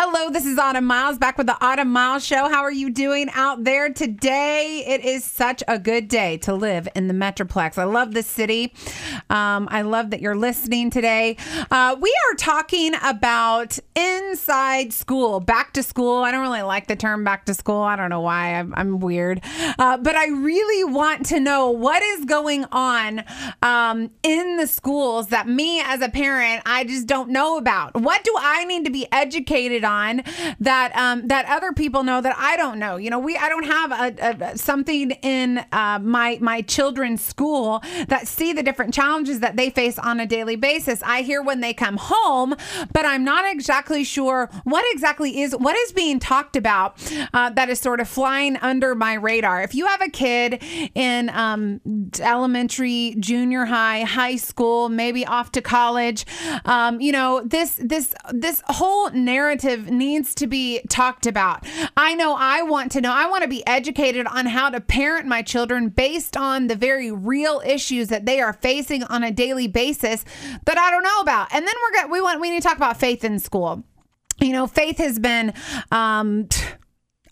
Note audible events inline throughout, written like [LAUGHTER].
Hello, this is Autumn Miles back with the Autumn Miles Show. How are you doing out there today? It is such a good day to live in the Metroplex. I love this city. Um, I love that you're listening today. Uh, we are talking about inside school, back to school. I don't really like the term back to school. I don't know why. I'm, I'm weird. Uh, but I really want to know what is going on um, in the schools that me as a parent, I just don't know about. What do I need to be educated on that um, that other people know that I don't know. You know, we I don't have a, a something in uh, my my children's school that see the different challenges that they face on a daily basis. I hear when they come home, but I'm not exactly sure what exactly is what is being talked about uh, that is sort of flying under my radar. If you have a kid in um, elementary, junior high, high school, maybe off to college, um, you know this this this whole narrative needs to be talked about. I know I want to know, I want to be educated on how to parent my children based on the very real issues that they are facing on a daily basis that I don't know about. And then we're going we want, we need to talk about faith in school. You know, faith has been, um,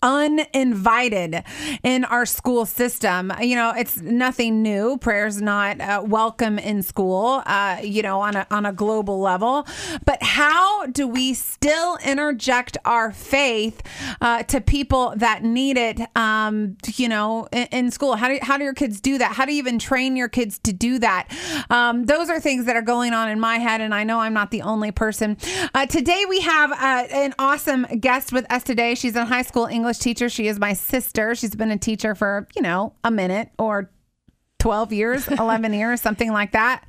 uninvited in our school system. You know, it's nothing new. Prayer's not uh, welcome in school, uh, you know, on a, on a global level. But how do we still interject our faith uh, to people that need it, um, you know, in, in, school? How do, how do your kids do that? How do you even train your kids to do that? Um, those are things that are going on in my head, and I know I'm not the only person. Uh, today, we have uh, an awesome guest with us today. She's in high school English English teacher. She is my sister. She's been a teacher for, you know, a minute or 12 years, [LAUGHS] 11 years, something like that.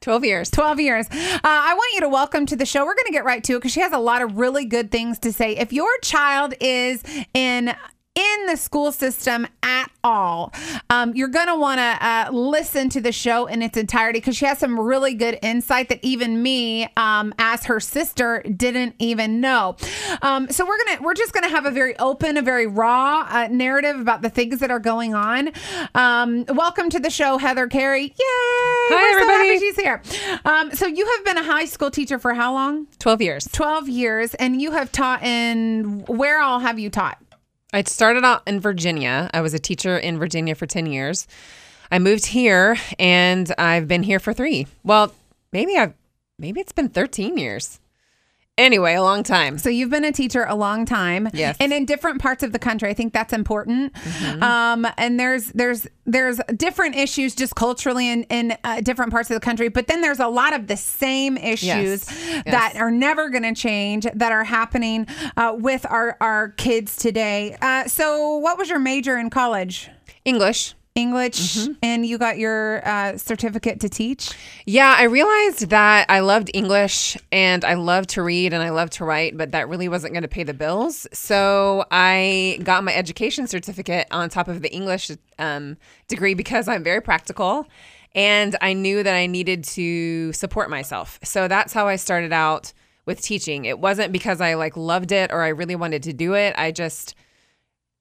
12 years. 12 years. Uh, I want you to welcome to the show. We're going to get right to it because she has a lot of really good things to say. If your child is in in the school system at all, um, you're going to want to uh, listen to the show in its entirety because she has some really good insight that even me, um, as her sister, didn't even know. Um, so we're gonna we're just gonna have a very open, a very raw uh, narrative about the things that are going on. Um, welcome to the show, Heather Carey. Yay! Hi, we're everybody. So she's here. Um, so you have been a high school teacher for how long? Twelve years. Twelve years, and you have taught in where all have you taught? I started out in Virginia. I was a teacher in Virginia for 10 years. I moved here and I've been here for 3. Well, maybe I've maybe it's been 13 years. Anyway, a long time. So you've been a teacher a long time, yes, and in different parts of the country. I think that's important. Mm-hmm. Um, and there's there's there's different issues just culturally in in uh, different parts of the country, but then there's a lot of the same issues yes. that yes. are never going to change that are happening uh, with our our kids today. Uh, so, what was your major in college? English. English mm-hmm. and you got your uh, certificate to teach? Yeah, I realized that I loved English and I loved to read and I loved to write, but that really wasn't going to pay the bills. So I got my education certificate on top of the English um, degree because I'm very practical and I knew that I needed to support myself. So that's how I started out with teaching. It wasn't because I like loved it or I really wanted to do it. I just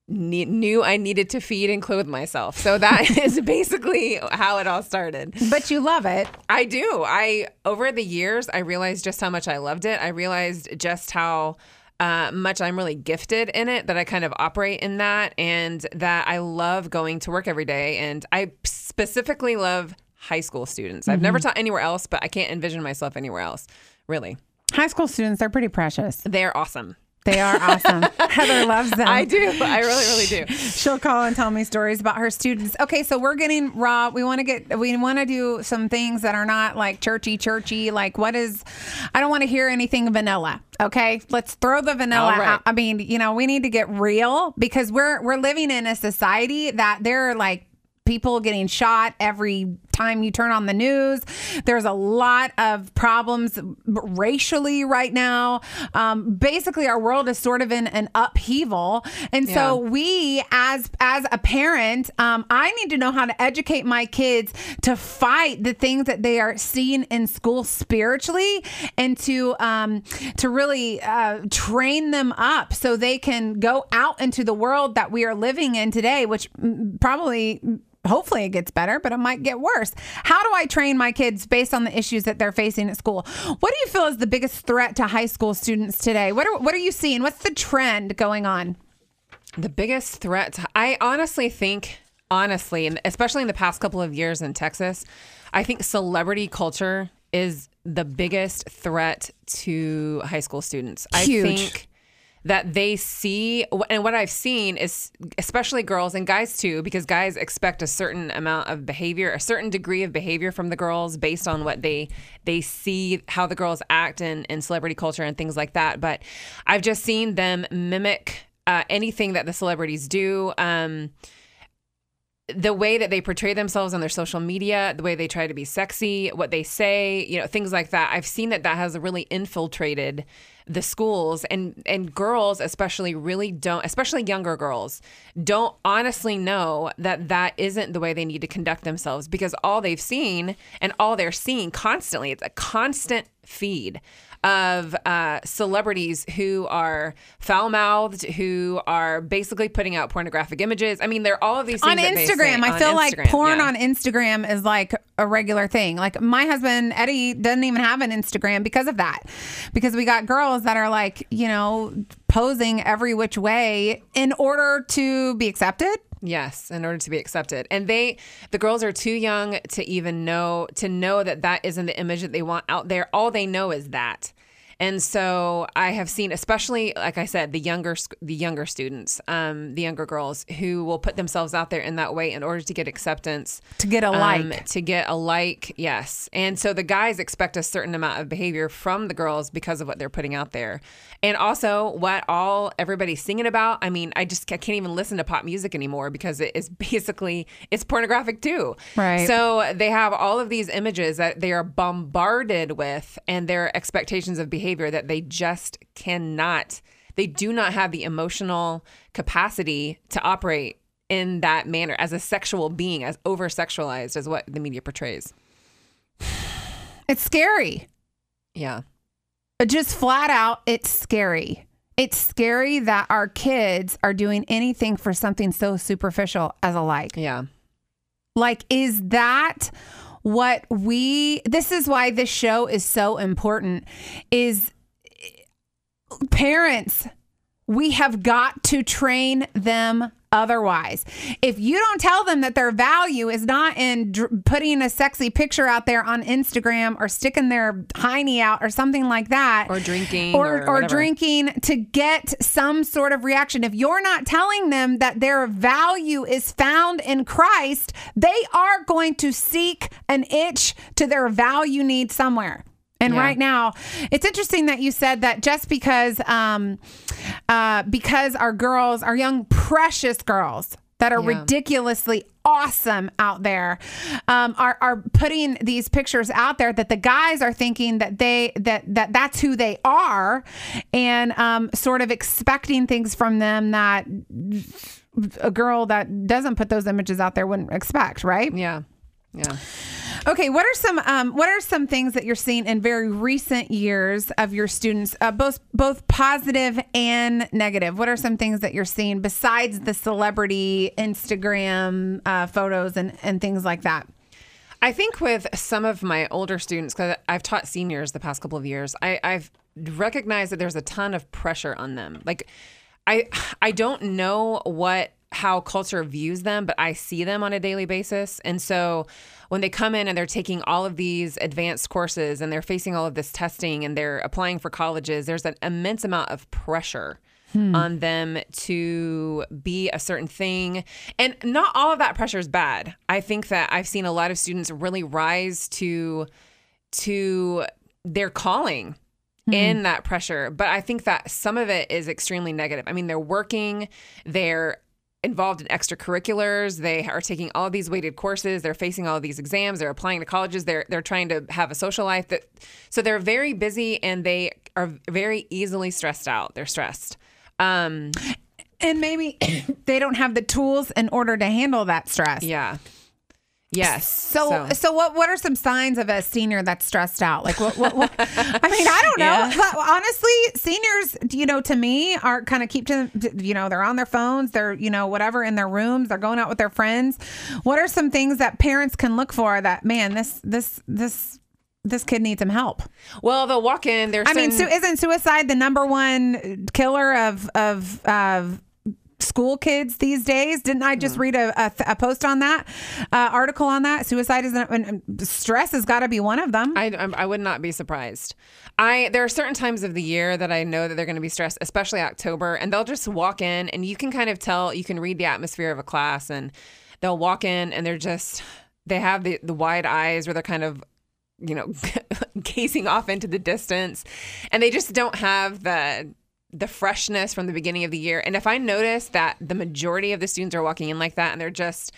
ne- knew I needed to feed and clothe myself. So that [LAUGHS] is basically how it all started. But you love it. I do. I over the years I realized just how much I loved it. I realized just how uh, much I'm really gifted in it, that I kind of operate in that, and that I love going to work every day. And I specifically love high school students. Mm-hmm. I've never taught anywhere else, but I can't envision myself anywhere else, really. High school students, they're pretty precious. They're awesome. They are awesome. [LAUGHS] Heather loves them. I do. I really, really do. She'll call and tell me stories about her students. Okay, so we're getting raw. We want to get. We want to do some things that are not like churchy, churchy. Like what is? I don't want to hear anything vanilla. Okay, let's throw the vanilla right. out. I mean, you know, we need to get real because we're we're living in a society that there are like people getting shot every time you turn on the news. There's a lot of problems racially right now. Um, basically, our world is sort of in an upheaval, and so we, as as a parent, um, I need to know how to educate my kids to fight the things that they are seeing in school spiritually, and to um, to really uh, train them up so they can go out into the world that we are living in today, which probably hopefully it gets better, but it might get worse. How do I train my kids based on the issues that they're facing at school? What do you feel is the biggest threat to high school students today? What are what are you seeing? What's the trend going on? The biggest threat, I honestly think, honestly, and especially in the past couple of years in Texas, I think celebrity culture is the biggest threat to high school students. Huge. I think that they see and what I've seen is especially girls and guys too because guys expect a certain amount of behavior a certain degree of behavior from the girls based on what they they see how the girls act in, in celebrity culture and things like that. But I've just seen them mimic uh, anything that the celebrities do. Um, the way that they portray themselves on their social media, the way they try to be sexy, what they say, you know, things like that. I've seen that that has really infiltrated the schools and and girls especially really don't especially younger girls don't honestly know that that isn't the way they need to conduct themselves because all they've seen and all they're seeing constantly it's a constant feed of uh, celebrities who are foul mouthed, who are basically putting out pornographic images. I mean, they're all of these on things that they say Instagram. I on feel like porn yeah. on Instagram is like a regular thing. Like my husband Eddie doesn't even have an Instagram because of that. Because we got girls that are like, you know, posing every which way in order to be accepted. Yes, in order to be accepted. And they the girls are too young to even know to know that that isn't the image that they want out there. All they know is that. And so I have seen, especially like I said, the younger the younger students, um, the younger girls who will put themselves out there in that way in order to get acceptance, To get a um, like. to get a like. Yes, and so the guys expect a certain amount of behavior from the girls because of what they're putting out there, and also what all everybody's singing about. I mean, I just I can't even listen to pop music anymore because it is [LAUGHS] basically it's pornographic too. Right. So they have all of these images that they are bombarded with, and their expectations of behavior that they just cannot. They do not have the emotional capacity to operate in that manner as a sexual being, as over sexualized as what the media portrays. [SIGHS] It's scary. Yeah. But just flat out, it's scary. It's scary that our kids are doing anything for something so superficial as a like. Yeah. Like, is that what we, this is why this show is so important, is parents, we have got to train them otherwise. If you don't tell them that their value is not in dr- putting a sexy picture out there on Instagram or sticking their hiney out or something like that, Or drinking or, or or drinking to get some sort of reaction, if you're not telling them that their value is found in Christ, they are going to seek an itch to their value need somewhere. And Yeah. right now, it's interesting that you said that just because, um, uh, because our girls, our young precious girls that are Yeah. ridiculously awesome out there, um, are are putting these pictures out there that the guys are thinking that they that that that's who they are, and um, sort of expecting things from them that a girl that doesn't put those images out there wouldn't expect, right? Yeah. Yeah. Okay, what are some um, what are some things that you're seeing in very recent years of your students, uh, both both positive and negative? What are some things that you're seeing besides the celebrity Instagram uh, photos and and things like that? I think with some of my older students, because I've taught seniors the past couple of years, I, I've recognized that there's a ton of pressure on them. Like, I I don't know what how culture views them, but I see them on a daily basis, and so when they come in and they're taking all of these advanced courses and they're facing all of this testing and they're applying for colleges, there's an immense amount of pressure hmm. on them to be a certain thing. And not all of that pressure is bad. I think that I've seen a lot of students really rise to to their calling hmm. in that pressure. But I think that some of it is extremely negative. I mean, they're working, they're involved in extracurriculars, they are taking all these weighted courses, they're facing all these exams, they're applying to colleges, they're they're trying to have a social life that so they're very busy and they are very easily stressed out. They're stressed. Um And maybe [CLEARS THROAT] they don't have the tools in order to handle that stress. Yeah. Yes. So, so, what? What are some signs of a senior that's stressed out? Like, what? what, what [LAUGHS] I mean, I don't know. Yeah. Honestly, seniors, you know, to me, are kind of keep to, you know, they're on their phones, they're, you know, whatever in their rooms, they're going out with their friends. What are some things that parents can look for that, man, this, this, this, this kid needs some help. well, they'll walk in. There's I mean, isn't suicide the number one killer of of of school kids these days? Didn't I Hmm. just read a, a, a post on that uh, article on that? Suicide is stress has got to be one of them. I, I would not be surprised. I there are certain times of the year that I know that they're going to be stressed, especially October, and they'll just walk in, and you can kind of tell, you can read the atmosphere of a class, and they'll walk in, and they're just they have the the wide eyes where they're kind of you know [LAUGHS] gazing off into the distance, and they just don't have the the freshness from the beginning of the year. And if I notice that the majority of the students are walking in like that, and they're just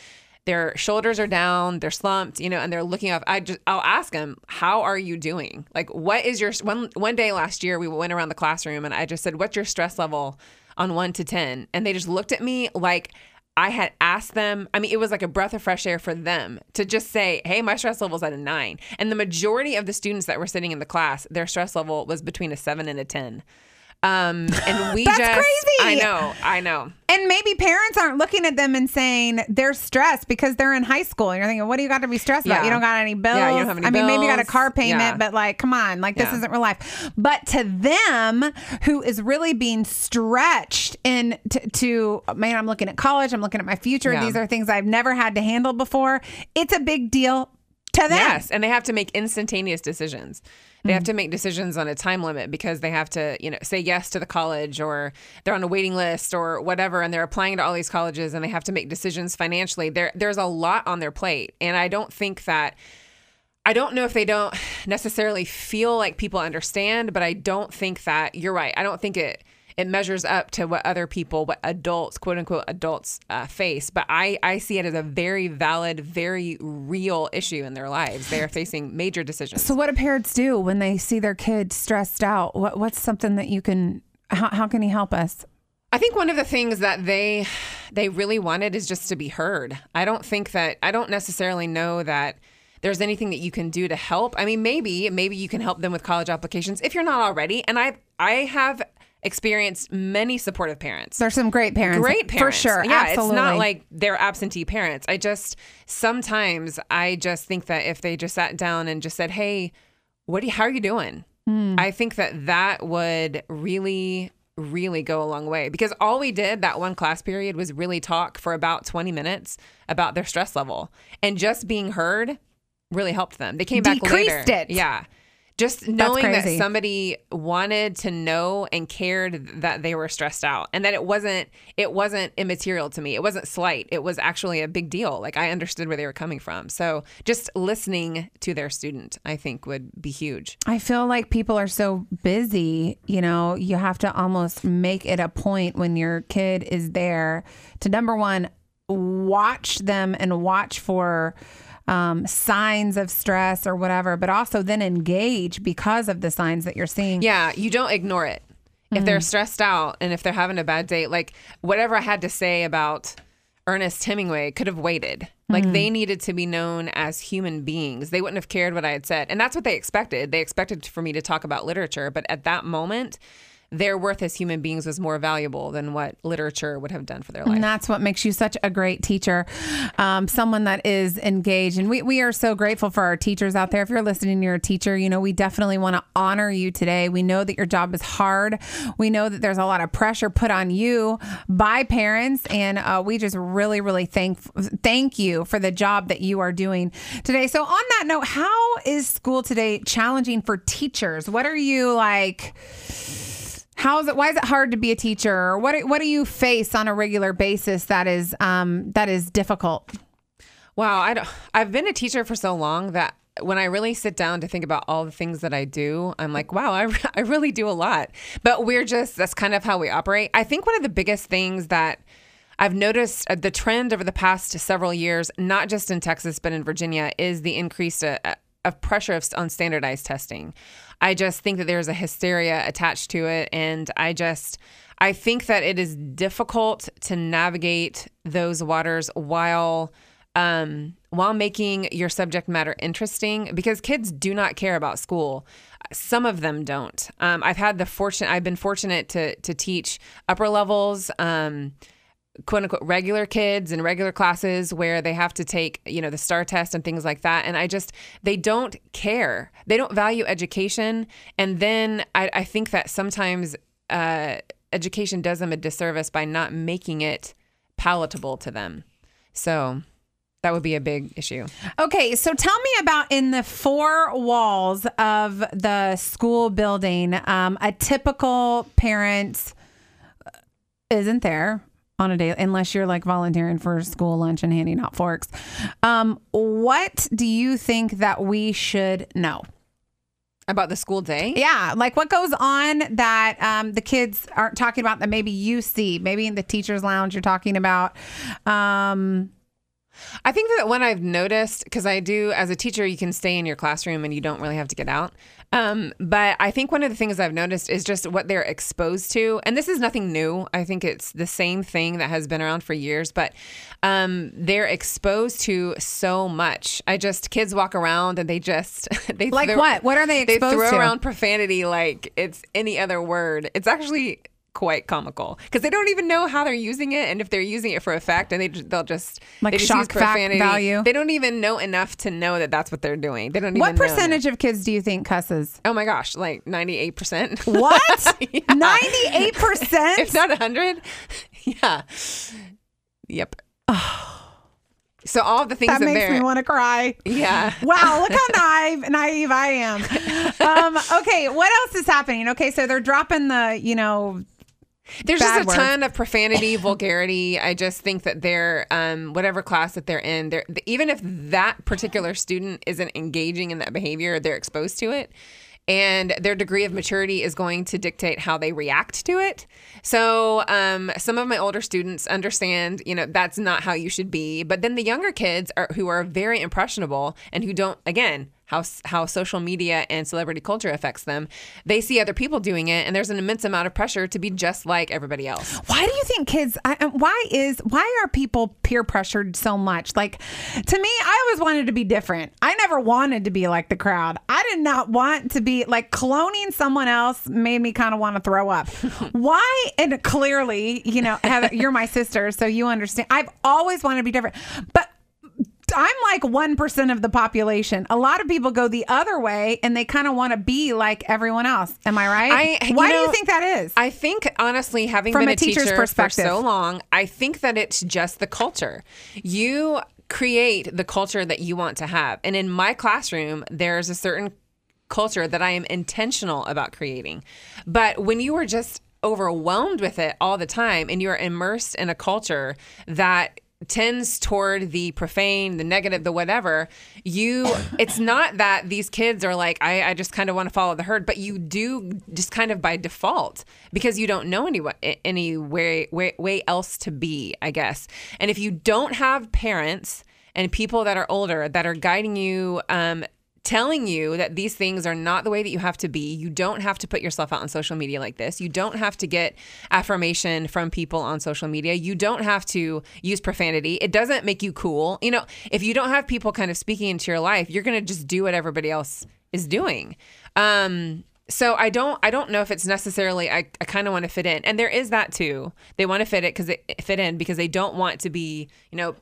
their shoulders are down, they're slumped, you know, and they're looking up. I just I'll ask them, "How are you doing? Like what is your one one day last year we went around the classroom and I just said, "What's your stress level on 1 to 10?" And they just looked at me like I had asked them, I mean, it was like a breath of fresh air for them to just say, hey, my stress level's at a nine. And the majority of the students that were sitting in the class, their stress level was between a seven and a 10. Um, and [LAUGHS] we That's just, crazy. I know, I know. and maybe parents aren't looking at them and saying they're stressed because they're in high school. And you're thinking, what do you got to be stressed about? You don't got any bills. Yeah, you don't have any I mean, maybe you got a car payment, Yeah. but like, come on, like this isn't real life. But to them, who is really being stretched in to, to man, I'm looking at college. I'm looking at my future. Yeah. These are things I've never had to handle before. It's a big deal to them. Yes, and they have to make instantaneous decisions. They have mm. to make decisions on a time limit because they have to, you know, say yes to the college or they're on a waiting list or whatever and they're applying to all these colleges and they have to make decisions financially. There there's a lot on their plate. And I don't think that I don't know if they don't [SIGHS] necessarily feel like people understand, but I don't think that you're right. I don't think it it measures up to what other people, what adults, quote unquote adults, uh, face. But I I see it as a very valid, very real issue in their lives. They are facing major decisions. So, what do parents do when they see their kid stressed out? What, what's something that you can? How, how can you help us? I think one of the things that they they really wanted is just to be heard. I don't think that I don't necessarily know that there's anything that you can do to help. I mean, maybe maybe you can help them with college applications if you're not already. And I I have experienced many supportive parents. There's some great parents, Great parents. for sure. Yeah, Absolutely. it's not like they're absentee parents. I just sometimes I just think that if they just sat down and just said, "Hey, what do you, how are you doing?" Hmm. I think that that would really really go a long way because all we did that one class period was really talk for about 20 minutes about their stress level and just being heard really helped them. They came back Decreased later. it. Yeah. Just knowing that somebody wanted to know and cared that they were stressed out and that it wasn't it wasn't immaterial to me. It wasn't slight. It was actually a big deal. Like I understood where they were coming from. So just listening to their student, I think would be huge. I feel like people are so busy, you know, you have to almost make it a point when your kid is there to number one, watch them and watch for um, signs of stress or whatever, but also then engage because of the signs that you're seeing. Yeah, you don't ignore it. If they're stressed out and if they're having a bad day, like whatever I had to say about Ernest Hemingway could have waited. Like they needed to be known as human beings. They wouldn't have cared what I had said. And that's what they expected. They expected for me to talk about literature, but at that moment, their worth as human beings was more valuable than what literature would have done for their life. And that's what makes you such a great teacher, um, someone that is engaged. And we, we are so grateful for our teachers out there. If you're listening, you're a teacher, you know, we definitely want to honor you today. We know that your job is hard. We know that there's a lot of pressure put on you by parents. And uh, we just really, really thank, thank you for the job that you are doing today. So, on that note, how is school today challenging for teachers? What are you like? How is it? Why is it hard to be a teacher? What do- What do you face on a regular basis that is um, that is difficult? Wow, I don't, I've been a teacher for so long that when I really sit down to think about all the things that I do, I'm like, wow, I, re- [LAUGHS] I really do a lot. But we're just, that's kind of how we operate. I think one of the biggest things that I've noticed uh, the trend over the past several years, not just in Texas, but in Virginia, is the increased uh, of pressure of, on standardized testing. I just think that there's a hysteria attached to it. And I just, I think that it is difficult to navigate those waters while um, while making your subject matter interesting because kids do not care about school. Some of them don't. Um, I've had the fortune. I've been fortunate to to teach upper levels. Um, quote unquote regular kids and regular classes where they have to take you know the STAAR test and things like that. And i just they don't care. They don't value education. And then i, I think that sometimes uh, education does them a disservice by not making it palatable to them. So that would be a big issue. Okay, so tell me about in the four walls of the school building, um, a typical parent isn't there on a day unless you're like volunteering for school lunch and handing out forks. Um, what do you think that we should know? about the school day Yeah, like what goes on that um, the kids aren't talking about that maybe you see, maybe in the teachers' lounge you're talking about. Um, I think that when I've noticed, because I do, as a teacher, you can stay in your classroom and you don't really have to get out. Um, but I think one of the things I've noticed is just what they're exposed to. And this is nothing new. I think it's the same thing that has been around for years, but um, they're exposed to so much. I just, kids walk around and they just, [LAUGHS] they like throw- what? What are they They throw to? around profanity like it's any other word. It's actually quite comical because they don't even know how they're using it and if they're using it for effect and they they'll just Like they just shock profanity. value? They don't even know enough to know that that's what they're doing. They don't even know What percentage of kids do you think cusses? Oh my gosh, like 98%. [LAUGHS] What? [LAUGHS] Ninety-eight percent. if not 100. [LAUGHS] Yeah. Yep. [SIGHS] so all the things That that, makes they're me want to cry. Yeah. Wow, look how naive, naive I am. Um, okay, what else is happening? Okay, so they're dropping the, you know, There's Bad just a words. ton of profanity, [LAUGHS] vulgarity. I just think that they're um, whatever class that they're in, they're even if that particular student isn't engaging in that behavior, they're exposed to it. And their degree of maturity is going to dictate how they react to it. So, um, some of my older students understand, you know, that's not how you should be. But then the younger kids are who are very impressionable and who don't, again, how how social media and celebrity culture affects them. They see other people doing it, and there's an immense amount of pressure to be just like everybody else. why do you think kids? I, why is why are people peer pressured so much? Like, to me, I always wanted to be different. I never wanted to be like the crowd. I did not want to be like cloning someone else. Made me kind of want to throw up. [LAUGHS] why? And clearly, you know, Heather, you're my sister, so you understand. I've always wanted to be different, but. I'm like 1% of the population. A lot of people go the other way and they kind of want to be like everyone else. Am I right? I- you Why do you think that is? I think honestly, having From been a teacher's teacher for perspective. so long, I think that it's just the culture. You create the culture that you want to have, and in my classroom, there's a certain culture that I am intentional about creating. But when you are just overwhelmed with it all the time, and you're immersed in a culture that tends toward the profane, the negative, the whatever, you it's not that these kids are like, I, I just kind of want to follow the herd, but you do just kind of by default because you don't know any any way, way, way else to be, I guess. And if you don't have parents and people that are older that are guiding you um telling you that these things are not the way that you have to be. You don't have to put yourself out on social media like this. You don't have to get affirmation from people on social media. You don't have to use profanity. It doesn't make you cool. You know, if you don't have people kind of speaking into your life, you're going to just do what everybody else is doing. Um so I don't I don't know if it's necessarily I, I kind of want to fit in. And there is that too. They want to fit it cuz they fit in because they don't want to be, you know,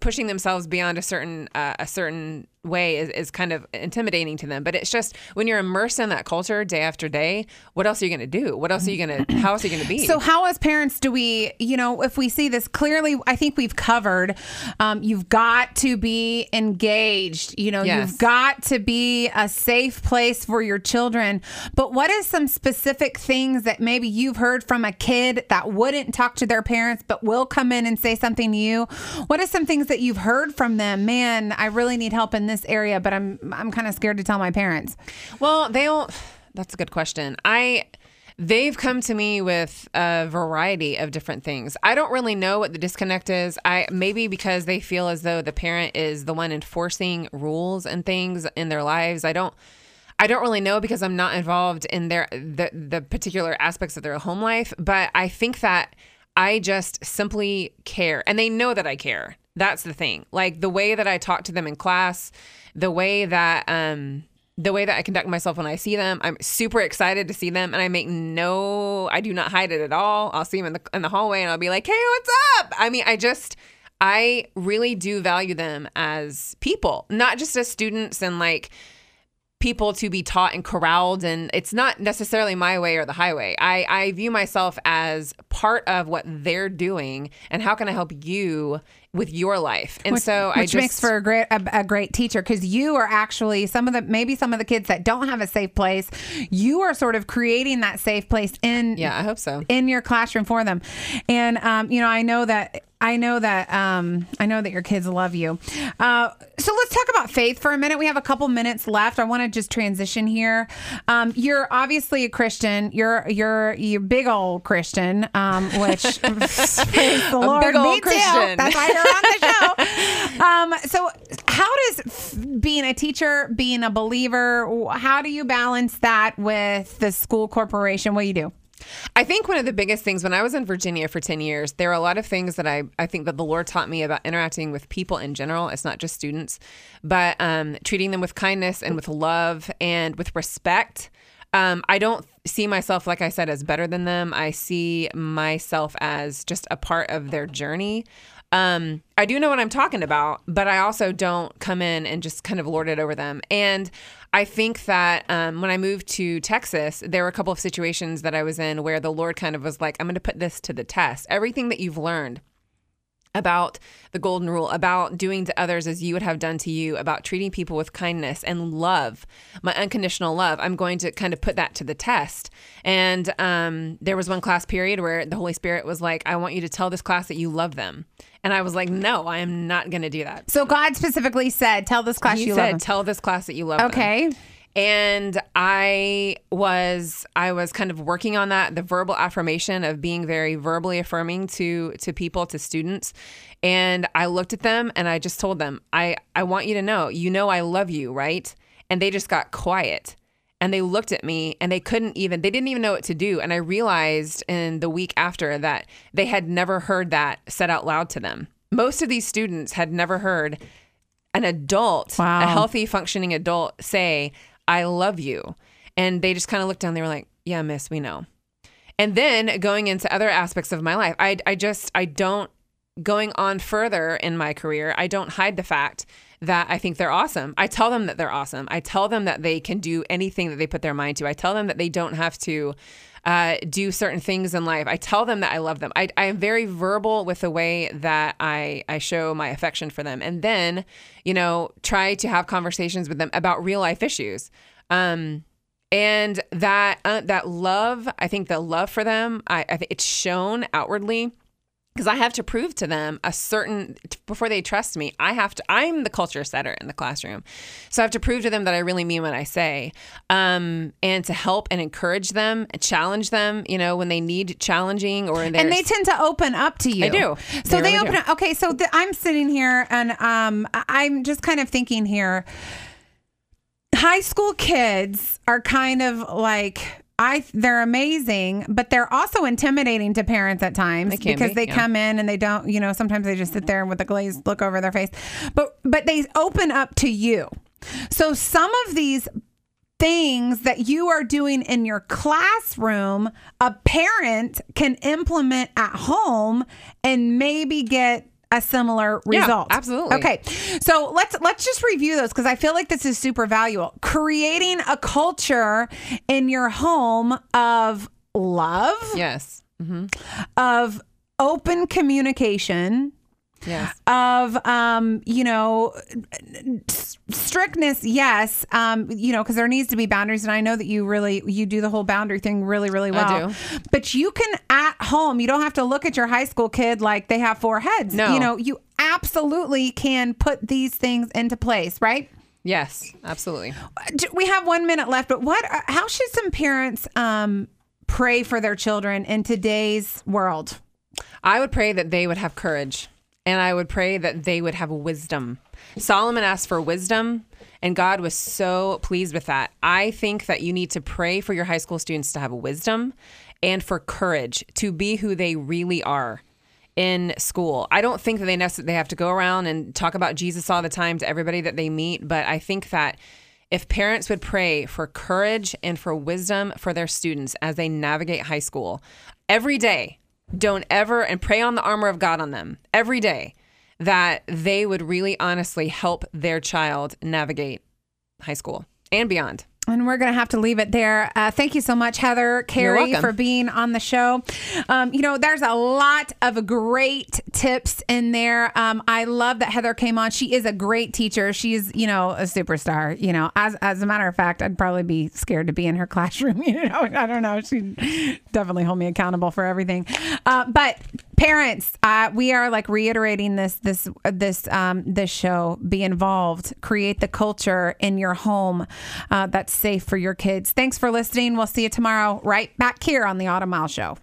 pushing themselves beyond a certain uh, a certain way is, is kind of intimidating to them. But it's just when you're immersed in that culture day after day, what else are you going to do? What else are you going to how else are you going to be? So, how as parents do we, you know, if we see this clearly, I think we've covered. Um, you've got to be engaged. You know, Yes. you've got to be a safe place for your children. But what is some specific things that maybe you've heard from a kid that wouldn't talk to their parents, but will come in and say something to you? What are some things that you've heard from them? Man, I really need help in this area, but I'm I'm kind of scared to tell my parents. Well, they'll. That's a good question. I. They've come to me with a variety of different things. I don't really know what the disconnect is. I maybe because they feel as though the parent is the one enforcing rules and things in their lives. I don't I don't really know because I'm not involved in their the the particular aspects of their home life, but I think that I just simply care and they know that I care. That's the thing. Like the way that I talk to them in class, the way that um the way that I conduct myself when I see them, I'm super excited to see them, and I make no, I do not hide it at all. I'll see them in the in the hallway, and I'll be like, "Hey, what's up?" I mean, I just, I really do value them as people, not just as students and like people to be taught and corralled and it's not necessarily my way or the highway I, I view myself as part of what they're doing and how can i help you with your life and which, so i just Which makes for a great a, a great teacher because you are actually some of the maybe some of the kids that don't have a safe place you are sort of creating that safe place in yeah i hope so in your classroom for them and um, you know i know that I know that um, I know that your kids love you. Uh, so let's talk about faith for a minute. We have a couple minutes left. I want to just transition here. Um, you're obviously a Christian. You're you're you're big old Christian, um, which [LAUGHS] [LAUGHS] praise the Lord, big old too. Christian. That's why on the show. Um, so how does being a teacher, being a believer, how do you balance that with the school corporation? What do you do? I think one of the biggest things when I was in Virginia for 10 years, there are a lot of things that I, I think that the Lord taught me about interacting with people in general. It's not just students, but um, treating them with kindness and with love and with respect. Um, I don't see myself, like I said, as better than them. I see myself as just a part of their journey. Um, I do know what I'm talking about, but I also don't come in and just kind of lord it over them. And I think that um, when I moved to Texas, there were a couple of situations that I was in where the Lord kind of was like, I'm going to put this to the test. Everything that you've learned about the golden rule, about doing to others as you would have done to you, about treating people with kindness and love, my unconditional love. I'm going to kind of put that to the test. And um, there was one class period where the Holy Spirit was like, I want you to tell this class that you love them. And I was like, no, I am not going to do that. So God specifically said, "Tell this class He you said, love." them." tell this class that you love them Okay. And i was i was kind of working on that the verbal affirmation of being very verbally affirming to to people to students. And i looked at them and i just told them i i want you to know you know i love you right? And they just got quiet. And they looked at me and they couldn't even they didn't even know what to do. And i realized in the week after that they had never heard that said out loud to them. Most of these students had never heard an adult, Wow. a healthy, functioning adult say, I love you. And they just kind of looked down. They were like, Yeah, miss, we know. And then going into other aspects of my life, I, I just, I don't, going on further in my career, I don't hide the fact that I think they're awesome. I tell them that they're awesome. I tell them that they can do anything that they put their mind to. I tell them that they don't have to uh, do certain things in life. I tell them that I love them. I, I am very verbal with the way that I, I show my affection for them. And then, you know, try to have conversations with them about real life issues. Um, and that uh, that love, I think the love for them, I, I think it's shown outwardly because I have to prove to them a certain before they trust me. I have to. I'm the culture setter in the classroom, so I have to prove to them that I really mean what I say, um, and to help and encourage them, and challenge them. You know, when they need challenging or and they tend to open up to you. They do. So They they, really open do. up. Okay, so the, I'm sitting here and um, I'm just kind of thinking here. High school kids are kind of like I. They're amazing, but they're also intimidating to parents at times They because be, they yeah. come in and they don't. You know, sometimes they just sit there with a glazed look over their face, but but they open up to you. So some of these things that you are doing in your classroom, a parent can implement at home and maybe get a similar Yeah, result. absolutely. Okay. So let's let's just review those because I feel like this is super valuable. Creating a culture in your home of love, yes, hmm of open communication, yes, of um you know strictness yes um you know because there needs to be boundaries and i know that you really you do the whole boundary thing really really well do. but you can at home you don't have to look at your high school kid like they have four heads No. you know you absolutely can put these things into place right yes, absolutely. We have one minute left but what uh, how should some parents um pray for their children in today's world I would pray that they would have courage and I would pray that they would have wisdom. Solomon asked for wisdom and God was so pleased with that. I think that you need to pray for your high school students to have wisdom and for courage to be who they really are in school. I don't think that they necessarily have to go around and talk about Jesus all the time to everybody that they meet, but I think that if parents would pray for courage and for wisdom for their students as they navigate high school every day, don't ever and pray on the armor of God on them every day that they would really honestly help their child navigate high school and beyond. And we're going to have to leave it there. Uh, thank you so much, Heather welcome. for being on the show. Um, you know, there's a lot of great tips in there. Um, I love that Heather came on. She is a great teacher. She's, you know, a superstar. You know, as as a matter of fact, I'd probably be scared to be in her [LAUGHS] classroom. You know, I don't know. She'd definitely hold me accountable for everything. Uh, but parents uh, we are like reiterating this this this um this show. Be involved. Create the culture in your home uh, that's safe for your kids. Thanks for listening. We'll see you tomorrow right back here on the Autumn Miles show